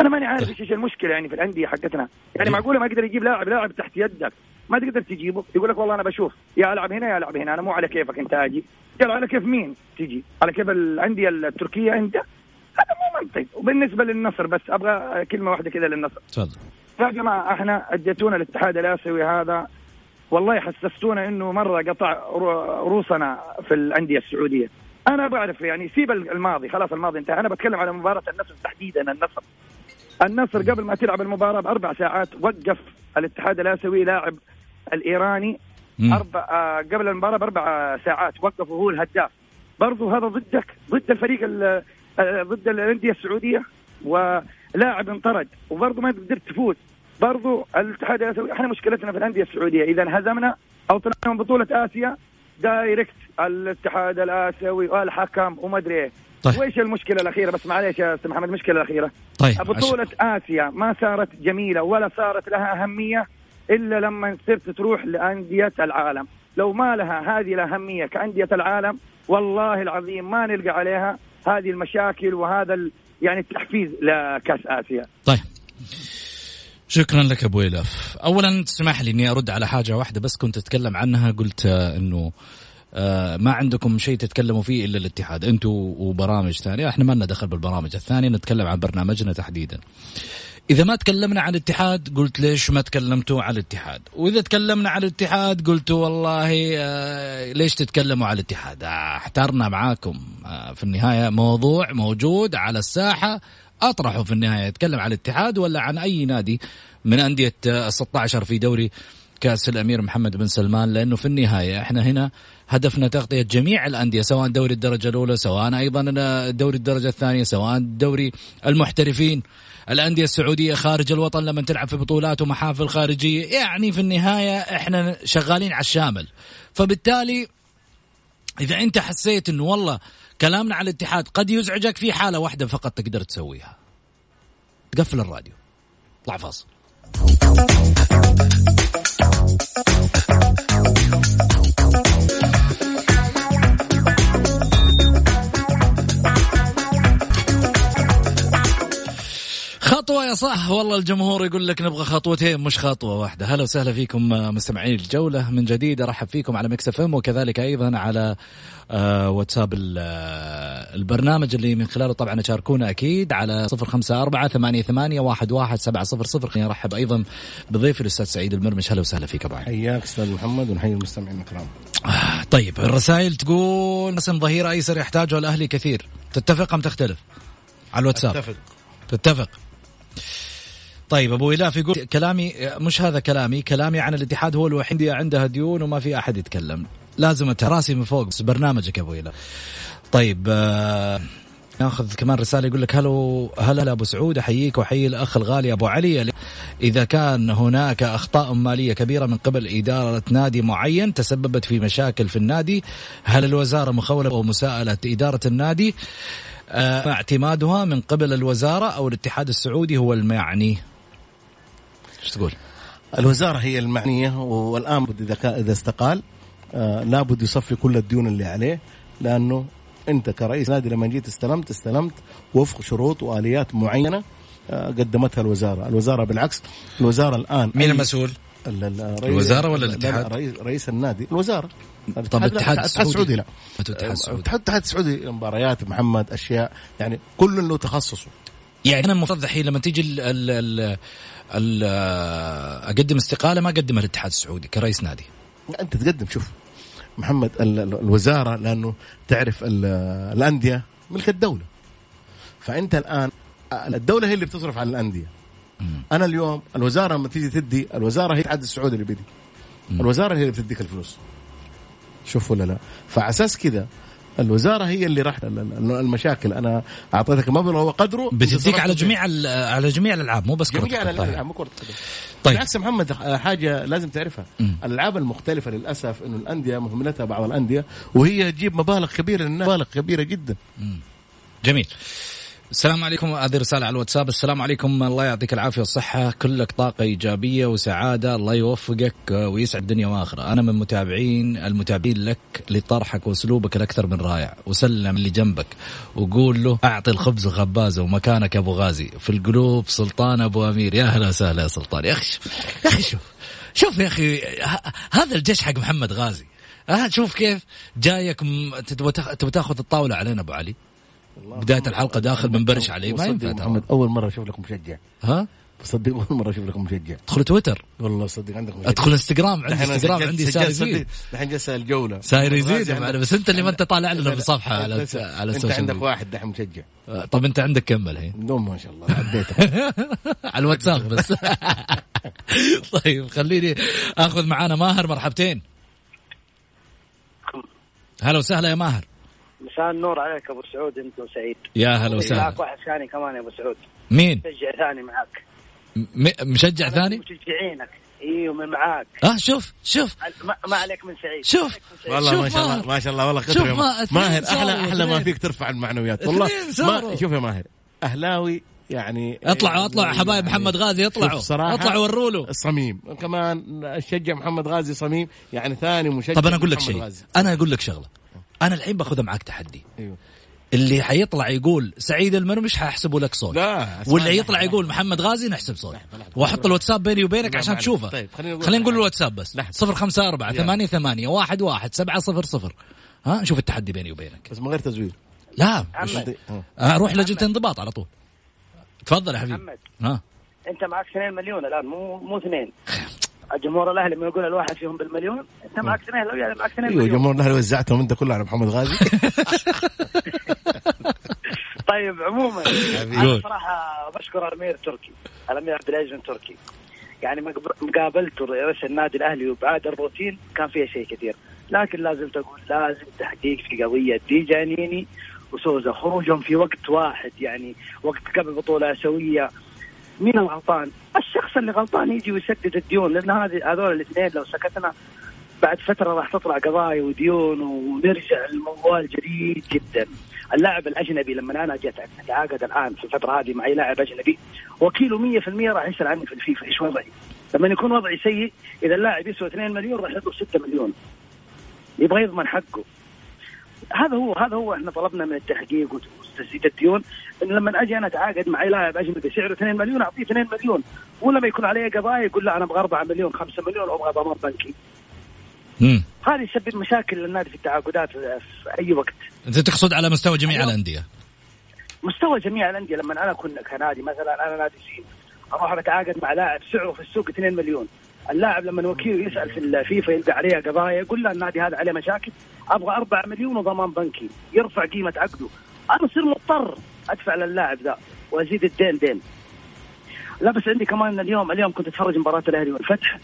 أنا ماني عارف إيش المشكلة يعني في الأندية حقتنا. يعني معقولة ما يقدر يجيب لاعب لاعب تحت يدك. ما تقدر تجيبه. يقول لك والله أنا بشوف. يا ألعب هنا يا ألعب هنا. أنا مو على كيفك أنت أجي. قال على كيف مين تجي؟ على كيف الأندية التركية أنت؟ هذا مو منطق. وبالنسبة للنصر بس أبغى كلمة واحدة كذا للنصر. تفضل. يا جماعة إحنا أديتونا الاتحاد الآسيوي هذا. والله حسستونا إنه مرة قطع روسنا في الأندية السعودية. أنا بعرف يعني سيب الماضي. خلاص الماضي انتهى. أنا بتكلم على مباراة النصر تحديدا النصر. النصر قبل ما تلعب المباراة بأربع ساعات وقف الاتحاد الآسيوي لاعب الإيراني أربع آه قبل المباراة بأربع ساعات وقفه هو الهداف. برضو هذا ضدك ضد الفريق ضد الأندية السعودية ولاعب انطرد وبرضه ما قدرت تفوز. برضو الاتحاد الأسيوي إحنا مشكلتنا في الأندية السعودية إذا انهزمنا أو طلعنا من بطولة آسيا دايركت الاتحاد الأسيوي والحكم وما أدري إيه. طيب. وإيش المشكلة الأخيرة؟ بس معليش يا أستاذ محمد المشكلة الأخيرة. طيب بطولة عش... آسيا ما صارت جميلة ولا صارت لها أهمية. إلا لما صرت تروح لأندية العالم. لو ما لها هذه الأهمية كأندية العالم والله العظيم ما نلقى عليها هذه المشاكل وهذا. يعني التحفيز لكاس آسيا. طيب. شكرا لك أبو إلاف. اولا تسمح لي إني أرد على حاجة واحدة بس كنت أتكلم عنها. قلت إنه آه ما عندكم شيء تتكلموا فيه إلا الاتحاد. أنتم وبرامج ثانية. إحنا ما لنا دخل بالبرامج الثانية. نتكلم عن برنامجنا تحديدا. إذا ما تكلمنا عن الاتحاد قلت ليش ما تكلمتوا عن الاتحاد؟ وإذا تكلمنا عن الاتحاد قلتوا والله آه ليش تتكلموا عن الاتحاد؟ آه أحترنا معاكم آه في النهاية موضوع موجود على الساحة. أطرحه في النهاية يتكلم عن الاتحاد ولا عن أي نادي من أندية ال 16 في دوري كأس الأمير محمد بن سلمان؟ لأنه في النهاية إحنا هنا هدفنا تغطية جميع الأندية سواء دوري الدرجة الأولى سواء أيضا دوري الدرجة الثانية سواء دوري المحترفين. الأندية السعودية خارج الوطن لما تلعب في بطولات ومحافل خارجية. يعني في النهاية إحنا شغالين على الشامل. فبالتالي إذا أنت حسيت إنه والله كلامنا على الاتحاد قد يزعجك في حالة واحدة فقط تقدر تسويها. تقفل الراديو. اطلع فاصل. خطوة يا صح والله الجمهور يقول لك نبغى خطوتين مش خطوة واحدة. هلا وسهلا فيكم آه، مستمعين الجولة. من جديد أرحب فيكم على ميكس إف إم وكذلك أيضا على آه، واتساب آه، البرنامج اللي من خلاله طبعا تشاركونا أكيد على صفر خمسة أربعة ثمانية, ثمانية واحد, واحد سبعة صفر صفر. خليني ارحب أيضا بضيفي الأستاذ سعيد المرمش. هلا وسهلا فيك علي. حياك أستاذ محمد ونحيي المستمعين الكرام. طيب الرسائل تقول قسم ظهير أيسر يحتاجه الأهلي كثير. تتفق أم تختلف؟ على الواتساب. أتفق. تتفق. طيب أبو إلاف يقول كلامي مش هذا كلامي كلامي عن الاتحاد هو الوحيد عندها ديون وما في أحد يتكلم. لازم راسي من فوق برنامجك أبو إلاف. طيب آه ناخذ كمان رسالة يقول لك هلو هلا أبو سعود؟ أحييك وأحيي الأخ الغالي أبو علي. إذا كان هناك أخطاء مالية كبيرة من قبل إدارة نادي معين تسببت في مشاكل في النادي هل الوزارة مخولة ومساءله إدارة النادي؟ آه، اعتمادها من قبل الوزارة أو الاتحاد السعودي هو المعني. إيش تقول؟ الوزارة هي المعنية والآن اذا إذا استقال آه لابد يصفي كل الديون اللي عليه لأنه أنت كرئيس نادي لما جيت استلمت استلمت وفق شروط وآليات معينة آه قدمتها الوزارة، الوزارة بالعكس الوزارة الآن مين المسؤول؟ ال- ال- رئيس- الوزارة ولا لا، لا، الاتحاد؟ رئيس, رئيس النادي. الوزارة. طب الاتحاد لا، السعودي. لا. الاتحاد السعودي. مباريات محمد أشياء يعني كل له تخصصه. يعني أنا المفروض الحين لما تيجي ال ال أقدم استقالة ما أقدمها للاتحاد السعودي كرئيس نادي. أنت تقدم شوف. محمد ال- ال- الوزارة لأنه تعرف ال- الأندية ملك الدولة. فأنت الآن الدولة هي اللي بتصرف على الأندية. أنا اليوم الوزارة لما تيجي تدي الوزارة هي الاتحاد السعودي اللي بيدي. الوزارة هي اللي بتديك الفلوس. شوف ولا لا؟ فعساس كذا الوزارة هي اللي راح ال- ال- المشاكل. أنا أعطيتك مبلغ وقدره بتديك على جميع على جميع الألعاب مو بس كرة جميع. الألعاب طيب. مو كرة القدم. طيب. بالعكس محمد حاجة لازم تعرفها. الالعاب المختلفة للأسف إنه الأندية مهملتها بعض الأندية وهي تجيب مبالغ كبيرة للناس. مبالغ كبيرة جدا. جميل. السلام عليكم هذه رسالة على الواتساب. السلام عليكم الله يعطيك العافية. والصحة كلك طاقة إيجابية وسعادة الله يوفقك ويسعد الدنيا وآخرة. أنا من متابعين المتابعين لك لطرحك وأسلوبك الأكثر من رائع. وسلم اللي جنبك وقول له أعطي الخبز خبازة ومكانك أبو غازي. في القلوب سلطان أبو أمير. يا هلا وسهلا يا سلطان. يا أخي شوف يا أخي شوف شوف يا أخي هذا الجيش حق محمد غازي. ها شوف كيف جايك تبغى تاخذ الطاولة علينا أبو علي؟ بداية الحلقة داخل منبرش عليه ما ينفع محمد أول مرة أشوف لكم مشجع. ها؟ صدق أول مرة أشوف لكم مشجع. ادخل تويتر. والله صدق عندك مشجع. ادخل انستغرام عندي انستغرام عندي ساير صدق. يزيد دحين جالس الجوله ساير يزيد بس أنت اللي ما أنت طالع لنا في الصفحه على بس- على أنت السوشيال عندك ميديا. واحد دحين مشجع. آه، طب أنت عندك كمل هي دوم ما شاء الله عديته على الواتساب بس. طيب خليني آخذ معانا ماهر مرحبتين. هلا وسهلا يا ماهر. مساء النور عليك أبو سعود أنت وسعيد. يا هلا وسهلا. معك واحد ثاني كمان يا أبو سعود. مين؟ مشجع ثاني معك. م- مشجع ثاني؟ مشجعينك. أيوه من معاك. آه شوف شوف. ما, ما عليك من سعيد. شوف. والله ما شاء الله. ما شاء الله والله شوف يا ما- ماهر. أحلى أحلى ما. فيك ترفع المعنويات. والله. ما شوف يا ماهر. أهلاوي يعني اطلعوا اطلعوا. حبايب محمد غازي اطلعوا. صراحة اطلعوا وروا له صميم. كمان شجع محمد غازي صميم. يعني ثاني مشجع طب أنا أقول لك شيء. غازي. أنا أقول لك شغلة. أنا الحين باخذها معك تحدي. أيوه. اللي حيطلع يقول سعيد المرمش حيحسبوا لك صوت. لا واللي لي. يطلع يقول محمد غازي نحسب صوت. وأحط الواتساب بيني وبينك عشان. تشوفه. طيب، خلينا نقول خلينا نقول لحظة. الواتساب بس. صفر خمسة أربعة. ثمانية ثمانية واحد واحد سبعة صفر صفر. ها شوف التحدي بيني وبينك. بس من غير تزوير. لا. ها. أروح لجنة انضباط على طول. تفضل يا حبيبي. محمد ها. أنت معك 2 مليون الآن مو مو اثنين. الجمهور الأهلي لما يقول الواحد فيهم بالمليون. أنت معك اثنين لو يعني معك 2 أيوه جمهور الأهلي وزعتهم أنت كلها على محمد غازي. طيب عموما. أنا صراحة بشكر الأمير تركي الأمير عبد العزيز بن تركي يعني مقب- مقابلته رئيس النادي الأهلي وبعد الروتين كان فيها شيء كثير. لكن لازم تقول لازم تحقيق في قضية دي جانيني وسوزا. خروجهم في وقت واحد يعني وقت قبل بطولة اسيويه مين الغلطان؟ الشخص اللي غلطان يجي ويسدد الديون لأن هذه هذول الاثنين لو سكتنا بعد فترة راح تطلع قضايا وديون ونرجع لموال جديد جدا. اللاعب الأجنبي لما أنا جيت أتعاقد الآن في الفترة هذه معي لاعب أجنبي وكيله 100% راح يسال عني في الفيفا إيش وضعي؟ لما يكون وضعي سيء إذا اللاعب يسوى 2 مليون راح يطلب 6 مليون. يبغى يضمن حقه. هذا هو هذا هو إحنا طلبنا من التحقيق تسديد الديون انه لما أجي أنا أتعاقد مع لاعب اجنبي سعره 2 مليون أعطيه 2 مليون. ولما يكون علي قضايا يقول لا أنا أبغى 4 مليون 5 مليون وابغى ضمان بنكي. مم. هذا يسبب مشاكل للنادي في التعاقدات في أي وقت. أنت تقصد على مستوى جميع الأندية؟ مستوى جميع الأندية لما أنا كنا كنادي مثلا أنا نادي سين أروح أتعاقد مع لاعب سعره في السوق 2 مليون. اللاعب لما وكيله يسأل في الفيفا يلقى عليه قضايا يقول له النادي هذا عليه مشاكل أبغى 4 مليون وضمان بنكي يرفع قيمة عقده. أنا أصير مضطر أدفع للاعب ذا وأزيد الدين دين. لا بس عندي كمان اليوم اليوم كنت أتفرج مباراة الأهلي والفتح.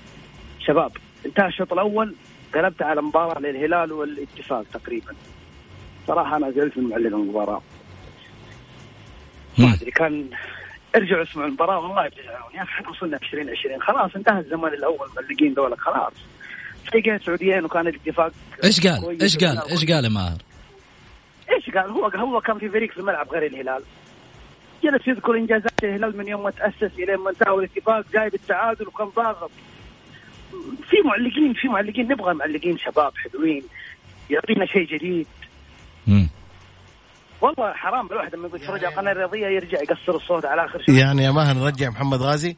شباب انتهى الشوط الأول قلبت على مباراة للهلال والاتفاق تقريبا. صراحة أنا زعلت من معلق المباراة. ما أدري كان ارجعوا اسمعوا المباراة والله بتزعلون يا أخي إحنا وصلنا 20 20 خلاص انتهى الزمن الأول ملقين دولك خلاص. فريقين سعوديين وكان الاتفاق إيش قال؟ إيش قال؟ إيش قال يا ماهر؟ إيش قال؟ هو هو كان في فريق في الملعب غير الهلال. جلس يذكر إنجازات الهلال من يوم ما تأسس إلى ما انتهى الاتفاق جايب التعادل وكان ضاغط. في معلقين في معلقين نبغى معلقين شباب حلوين يعطينا شيء جديد. مم. والله حرام الواحد لما يقول يتفرج على القناة الرياضية يرجع يقصر الصوت على آخر شيء. يعني يا ماهر نرجع محمد غازي؟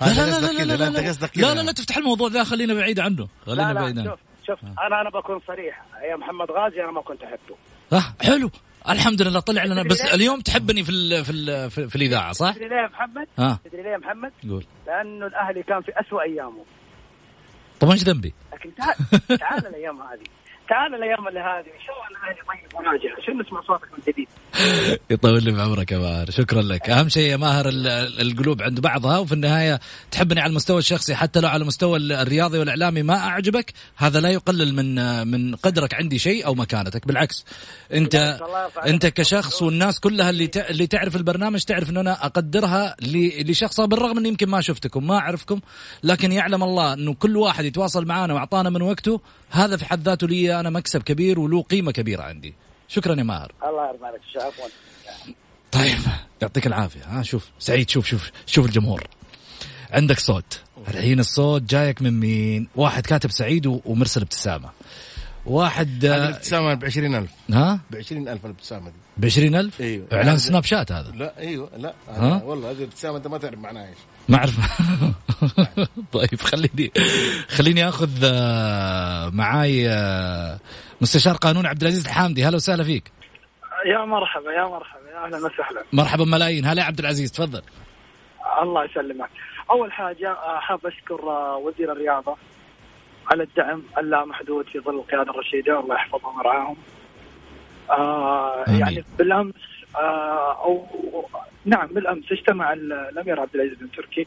لا لا لا لا لا لا قصدك لا. كذا. لا لا تفتح الموضوع ذا خلينا بعيد عنه. خلينا لا بعيد لا عنه. شوف شوف أنا أنا بكون صريح. يا محمد غازي أنا ما كنت أحبه. آه حلو الحمد لله طلع لنا بس؟ اليوم تحبني في ال في ال في, في الإذاعة صح؟ تدري ليه يا محمد؟ ها تدري ليه يا محمد؟ قول لأنه الأهلي كان في أسوأ أيامه طب إيش ذنبي؟ لكن تعال تعال الأيام هذه تعال الأيام اللي هذه إن شاء الله الأهلي طيب وناجح عشان نسمع صوتك من جديد؟ يطول لي بعمرك يا ماهر. شكرا لك. أهم شيء يا ماهر ال- ال- القلوب عند بعضها وفي النهاية تحبني على المستوى الشخصي حتى لو على المستوى ال- الرياضي والإعلامي ما أعجبك هذا لا يقلل من من قدرك عندي شيء أو مكانتك. بالعكس انت. أنت كشخص والناس كلها اللي اللي تعرف البرنامج تعرف انه أنا أقدرها لشخصها بالرغم اني يمكن ما شفتكم ما أعرفكم لكن يعلم الله إنه كل واحد يتواصل معنا وأعطانا من وقته هذا في حد ذاته لي أنا مكسب كبير وله قيمة كبيرة عندي. شكرا يا ماهر. الله يرضى عليك عفوا. طيب يعطيك العافية. ها شوف سعيد شوف شوف شوف الجمهور. عندك صوت. الحين الصوت جايك من مين؟ واحد كاتب سعيد ومرسل ابتسامة. واحد هذه الابتسامة ب 20000 ها؟ ب 20000 الابتسامة دي. ب 20000 إيوه. إعلان سناب شات هذا. لا إيوه لا. ها؟ ها؟ والله هذه الابتسامة أنت ما تعرف معناها إيش. ما أعرف. طيب خليني خليني آخذ آه، معاي آه، مستشار قانون عبد العزيز الحامدي. هلا وسهلا فيك. يا مرحبا يا مرحبا يا أهلا وسهلا. مرحبا ملايين. هلا يا عبد العزيز تفضل. الله يسلمك. أول حاجة آه، حاب أشكر وزير الرياضة على الدعم اللامحدود في ظل القيادة الرشيدة. الله يحفظهم ويرعاهم. آه. يعني بالأمس أو نعم بالأمس اجتمع ال- الأمير عبد العزيز بن تركي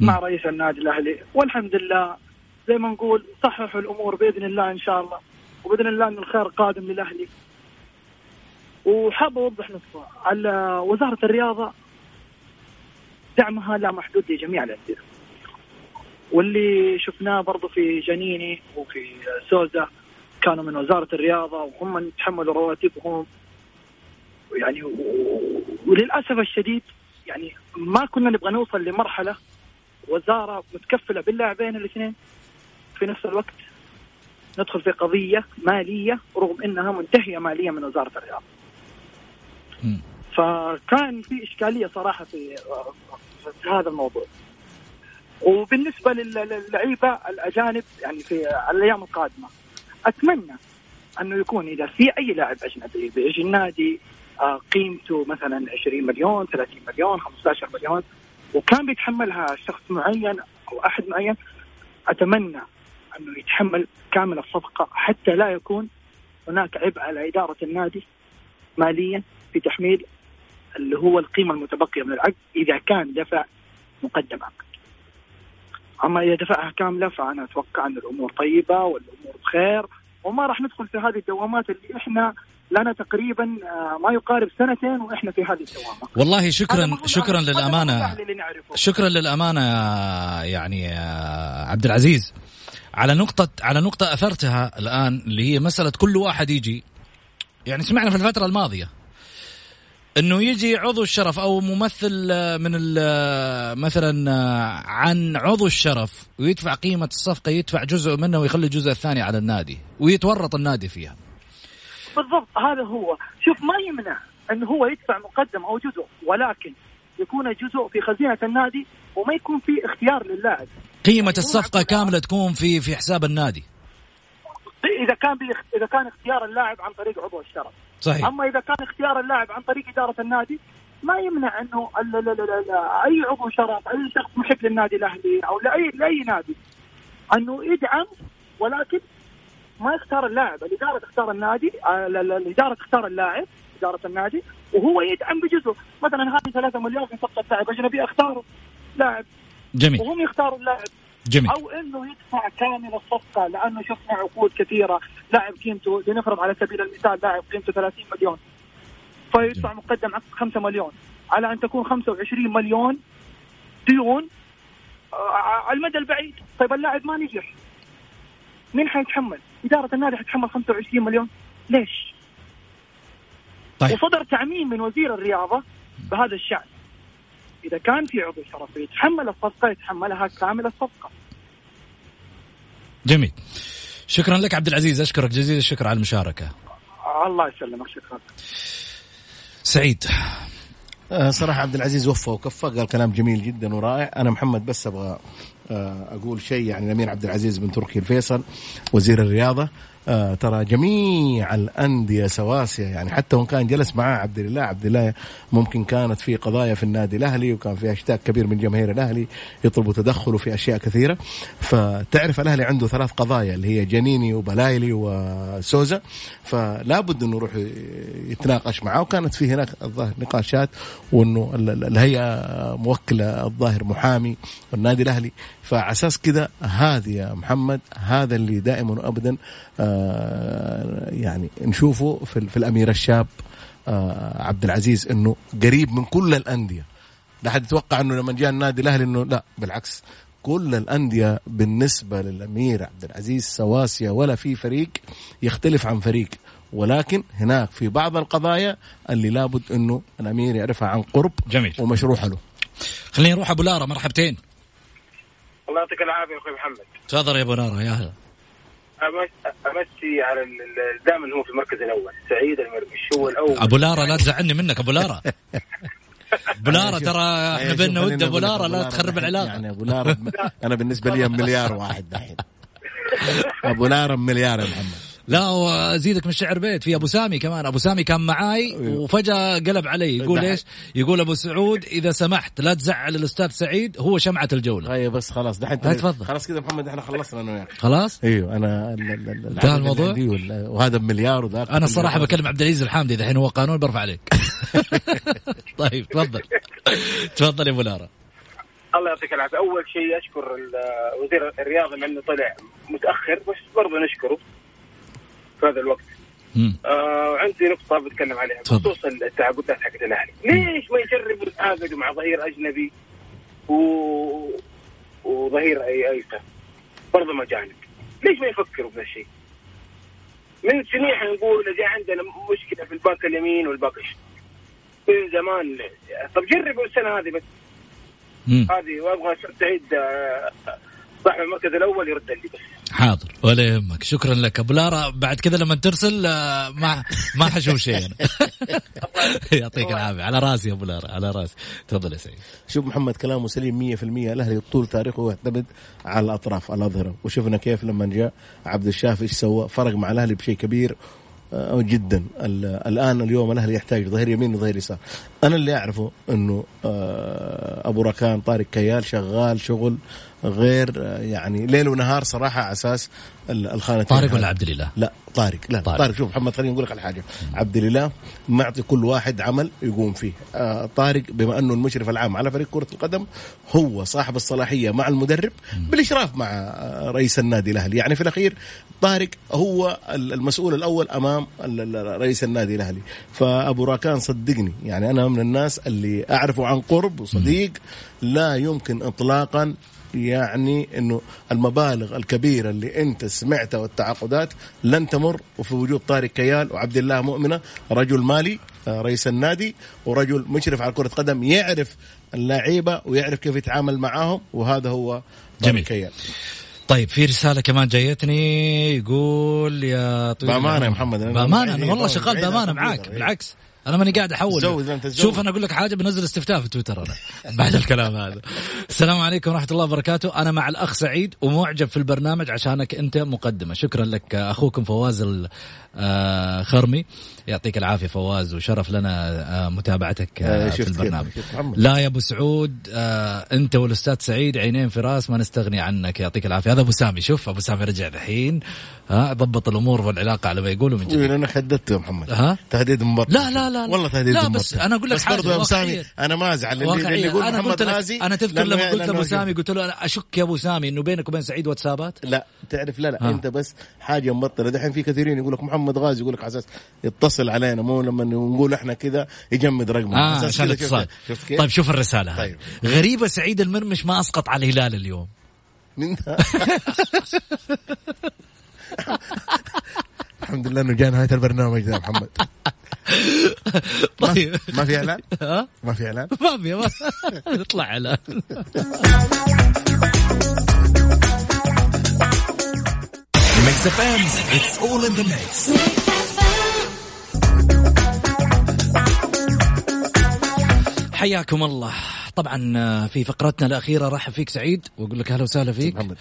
مع رئيس النادي الأهلي. والحمد لله زي ما نقول صححوا الأمور بإذن الله إن شاء الله وبإذن الله إن الخير قادم للأهلي. وحاب أوضح نقطة. على وزارة الرياضة دعمها لا محدود لجميع الأندية. واللي شفناه برضو في جنيني وفي سوزا كانوا من وزارة الرياضة وهم تحملوا رواتبهم. يعني وللأسف الشديد يعني ما كنا نبغى نوصل لمرحلة وزارة متكفلة باللاعبين الاثنين في نفس الوقت ندخل في قضية مالية رغم إنها منتهية ماليا من وزارة الرياضة. فكان في إشكالية صراحة في في هذا الموضوع. وبالنسبة لل- للعيبة الأجانب يعني في الأيام القادمة أتمنى أنه يكون إذا في أي لاعب أجنبي بيجي النادي قيمته مثلا 20 مليون 30 مليون 15 مليون. وكان بيتحملها شخص معين أو أحد معين. أتمنى أنه يتحمل كامل الصفقة حتى لا يكون هناك عبء على إدارة النادي ماليا في تحميل اللي هو القيمة المتبقية من العقد إذا كان دفع مقدم عقد. أما إذا دفعها كاملة فأنا أتوقع أن الأمور طيبة والأمور بخير. وما راح ندخل في هذه الدوامات اللي إحنا لنا تقريبا آه، ما يقارب سنتين وإحنا في هذه الدوامه. والله شكرا شكرا للأمانة. شكرا للأمانة يعني عبد العزيز على نقطة على نقطة أثرتها الآن اللي هي مسألة كل واحد يجي يعني سمعنا في الفترة الماضية إنه يجي عضو الشرف أو ممثل آه، من آه، مثلا عن عضو الشرف ويدفع قيمة الصفقة يدفع جزء منها ويخلي الجزء الثاني على النادي ويتورط النادي فيها. بالضبط هذا هو. شوف ما يمنع انه هو يدفع مقدم أو جزء ولكن يكون جزء في خزينة النادي وما يكون في اختيار للاعب. قيمة الصفقة كاملة تكون في في حساب النادي. إذا كان. إذا كان اختيار اللاعب عن طريق عضو الشرف. صحيح. أما إذا كان اختيار اللاعب عن طريق إدارة النادي ما يمنع إنه ال- ال- ال- ال- أي عضو شرف أي شخص محب للنادي الأهلي أو لاي لأي نادي إنه يدعم ولكن ما يختار اللاعب. الإدارة تختار النادي آه، ال- ال- الإدارة تختار اللاعب إدارة النادي وهو يدعم بجزء مثلا هذه 3 مليون في صفقة لاعب أجنبي اختاره لاعب. جميل. وهم يختاروا اللاعب. جميل. أو إنه يدفع كامل الصفقة لأنه شفنا عقود كثيرة. لاعب قيمته لنفرض على سبيل المثال لاعب قيمته 30 مليون. فيدفع مقدم 5 مليون. على أن تكون 25 مليون ديون آه، على المدى البعيد. طيب اللاعب ما نجح. مين حيتحمل؟ إدارة النادي حتتحمل 25 مليون. ليش؟ طيب. وصدر تعميم من وزير الرياضة بهذا الشأن. إذا كان في عضو شرفي يتحمل الصفقة يتحملها كامل الصفقة. جميل. شكرا لك عبد العزيز أشكرك جزيل الشكر على المشاركة. الله يسلمك شكرا. سعيد. آه، صراحة عبد العزيز وفى وكفى قال كلام جميل جدا ورائع. أنا محمد بس أبغى آه، أقول شيء يعني الأمير عبد العزيز بن تركي الفيصل وزير الرياضة آه، ترى جميع الأندية سواسية يعني حتى وإن كان جلس معاه عبد الله عبد الله ممكن كانت في قضايا في النادي الأهلي وكان في احتكاك كبير من جماهير الأهلي يطلبوا تدخله في أشياء كثيرة. فتعرف الأهلي عنده ثلاث قضايا اللي هي جانيني وبلايلي وسوزا. فلا بد إنه يروح يتناقش معاه وكانت في هناك الظاهر نقاشات وإنه ال- ال- الهيئة موكلة الظاهر محامي والنادي الأهلي فعلى أساس كذا هذه يا محمد هذا اللي دائما وابدا آه، يعني نشوفه في, في الأمير الشاب آه، عبد العزيز إنه قريب من كل الأندية. لا حد يتوقع إنه لما جاء النادي الأهلي إنه لا بالعكس كل الأندية بالنسبة للأمير عبد العزيز سواسية ولا في فريق يختلف عن فريق. ولكن هناك في بعض القضايا اللي لابد إنه الأمير يعرفها عن قرب جميل. ومشروحه له. خلينا نروح أبو لارا مرحبتين. الله يعطيك العافية أخوي محمد. تفضل يا أبو لارا يا هلا أمسي على ال- ال- دائما هو في المركز الأول سعيد المرمش هو الأول. أبو لارا لا تزعلني منك أبو لارا أبو لارا ترى إحنا بيننا ود أبو لارا لا تخرب دحين العلاقة. يعني أبو لارا أنا بالنسبة لي مليار واحد دحين. أبو لارا مليار يا محمد. لا وأزيدك من الشعر بيت في أبو سامي كمان أبو سامي كان معاي وفجأة قلب علي يقول. إيش؟ يقول أبو سعود إذا سمحت لا تزعل الأستاذ سعيد هو شمعة الجولة أيوه بس خلاص دحين تفضل. خلاص كذا محمد إحنا خلصنا أنا وياك خلاص؟ أيوه أنا انتهى الموضوع؟ وهذا بمليار وذاك أنا الصراحة بكلم عبد العزيز الحامدي دحين هو قانون برفع عليك طيب تفضل تفضل يا أبو لارا الله يعطيك العافية أول شيء أشكر وزير الرياضة لأنه طلع متأخر بس برضه نشكره في هذا الوقت. آه وعندي نقطة بتكلم عليها. بخصوص التعاقدات حقت الأهلي ليش ما يجربوا يتعاقدوا مع ظهير أجنبي و... وظهير اي أيسر برضه مجانب ليش ما يفكروا بهذا الشيء؟ من سنين حنقول اذا عندنا مشكلة في ال back اليمين وال back الشمال من زمان طب جربوا السنة هذه بس. هذه وأبغى سعيد آه، صاحب المركز الأول يرد لي بس. حاضر ولا يهمك. شكرا لك. أبو لارا بعد كذا لما ترسل آه، ما ما حشوف شيء أنا. يعطيك العافية. على راسي يا أبو لارا على راسي. تفضل يا سعيد شوف محمد كلامه سليم 100% الأهلي طول تاريخه يعتمد على الأطراف الأظهرة. وشفنا كيف لما جاء عبد الشافي إيش سوى؟ فرق مع الأهلي بشيء كبير آه، جدا. ال- الآن اليوم الأهلي يحتاج ظهير يمين وظهير يسار. أنا اللي أعرفه إنه آه، أبو ركان طارق كيال شغال شغل غير يعني ليل ونهار صراحة على أساس ال- الخانتين طارق. ولا عبد الإله؟ لا طارق. لا طارق. طارق, شوف محمد خليني أقول لك على حاجة. عبد الإله معطي كل واحد عمل يقوم فيه. آه طارق بما أنه المشرف العام على فريق كرة القدم هو صاحب الصلاحية مع المدرب بالإشراف مع آه رئيس النادي الأهلي. يعني في الأخير طارق هو ال- المسؤول الأول أمام رئيس النادي الأهلي. فأبو راكان صدقني يعني أنا من الناس اللي أعرفه عن قرب وصديق لا يمكن اطلاقا يعني إنه المبالغ الكبيرة اللي أنت سمعتها والتعاقدات لن تمر وفي وجود طارق كيال وعبد الله مؤمنة رجل مالي آه، رئيس النادي ورجل مشرف على كرة قدم يعرف اللعيبة ويعرف كيف يتعامل معاهم وهذا هو طارق جميل. كيال طيب في رسالة كمان جايتني يقول يا طويل بأمانة. يا محمد، بأمانة أنا والله بعيد شغال بأمانة معاك. بالعكس أنا ماني قاعد تزود. شوف أنا أقول لك حاجة بنزل استفتاء في تويتر أنا. بعد الكلام هذا. السلام عليكم ورحمة الله وبركاته. أنا مع الأخ سعيد ومعجب في البرنامج عشانك أنت مقدمة. شكرا لك أخوكم فواز الخرمي يعطيك العافية فواز وشرف لنا آه، متابعتك آه، آه، في؟ البرنامج. لا يا أبو سعود آه أنت والأستاذ سعيد عينين في راس ما نستغني عنك. يعطيك العافية. هذا أبو سامي. شوف أبو سامي رجع الحين ها ضبط الأمور والعلاقة على ما يقولوا من جديد إيه، أنا حددته يا محمد ها؟ تهديد مبطل لا لا لا والله تهديد لا مبطل بس أنا أقول لك بس برضو يا أبو سامي. أنا ما أزعل اللي, اللي. يقول أنا محمد غازي أنا تذكر لما قلت لأنه ابو سامي قلت له أنا أشك يا أبو سامي إنه بينك وبين سعيد واتسابات لا تعرف لا لا ها. أنت بس حاجة مبطلة دحين في كثيرين يقول لك محمد غازي يقول لك على أساس يتصل علينا مو لما نقول إحنا كذا يجمد رقمه على أساس عشان الاتصال؟ طيب شوف الرسالة طيب. غريبة سعيد المرمش ما أسقط على الهلال اليوم؟ الحمد لله إنه جاء نهايه البرنامج يا محمد. طيب. ما في إعلان؟ ها؟ ما في إعلان؟ ما في ما يطلع على Mix FM it's all in the mix حياكم الله. طبعا آه، في فقرتنا الأخيرة رحب فيك سعيد وأقول لك أهلا وسهلا فيك. محمد.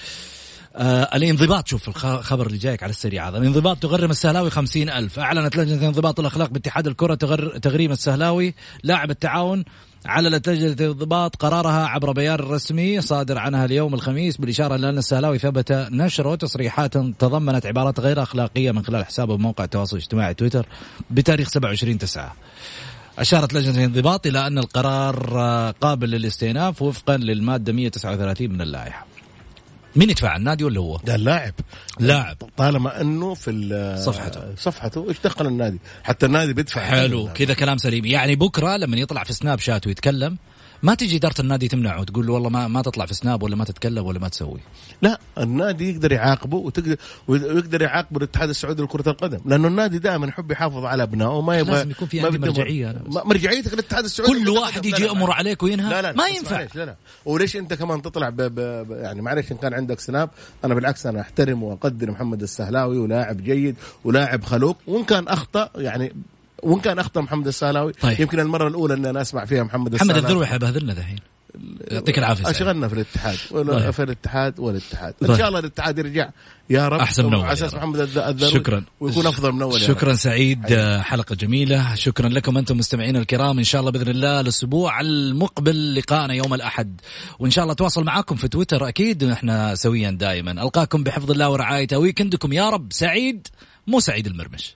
آه الانضباط شوف الخبر اللي جايك على السريع هذا. الانضباط تغرم السهلاوي خمسين ألف. أعلنت لجنة الانضباط والأخلاق باتحاد الكرة تغر تغريم السهلاوي. لاعب التعاون على لجنة الانضباط قرارها عبر بيان رسمي صادر عنها اليوم الخميس بالإشارة إلى أن السهلاوي ثبت نشره. تصريحات تضمنت عبارات غير أخلاقية من خلال حسابه بموقع التواصل الاجتماعي تويتر بتاريخ 27 9 أشارت لجنة الانضباط إلى أن القرار آه، قابل للاستئناف وفقا للمادة 139 من اللائحة. مين يدفع؟ النادي ولا هو؟ ده اللاعب. لاعب. طالما أنه في صفحته. صفحته. إيش دخل النادي. حتى النادي بيدفع. حلو. كذا كلام سليم. يعني بكرة لما يطلع في سناب شات ويتكلم ما تجي إدارة النادي تمنعه وتقول له والله ما ما تطلع في سناب ولا ما تتكلم ولا ما تسوي. لا النادي يقدر يعاقبه وتقدر ويقدر يعاقب الاتحاد السعودي لكرة القدم لأنه النادي دائما يحب يحافظ على أبنائه وما يبغى لازم يكون في. ما- مرجعيتك الاتحاد السعودي كل واحد يجي لا. عليك وينهى لا لا ما ينفع. لا لا. وليش أنت كمان تطلع ب ب يعني معلش إن كان عندك سناب أنا بالعكس أنا أحترم واقدر محمد السهلاوي ولاعب جيد ولاعب خلوق وإن كان أخطأ يعني وإن كان أخطأ محمد السهلاوي طيب. يمكن المرة الأولى ان أنا أسمع فيها محمد محمد السهلاوي. الذروي حيبهذلنا دحين يعطيك العافية. أشغلنا في الاتحاد. طيب. في الاتحاد والاتحاد طيب. إن شاء الله الاتحاد يرجع. يا رب. أحسن من على أساس. محمد الذ- الذروي شكرا. ويكون أفضل من أول شكرا. سعيد. آه، حلقة جميلة. شكرا لكم أنتم مستمعين الكرام. إن شاء الله بإذن الله الأسبوع المقبل لقاءنا يوم الأحد. وإن شاء الله تواصل معاكم في تويتر أكيد. إحنا سويا دائما. ألقاكم بحفظ الله ورعايته. ويكندكم يا رب سعيد مو سعيد المرمش.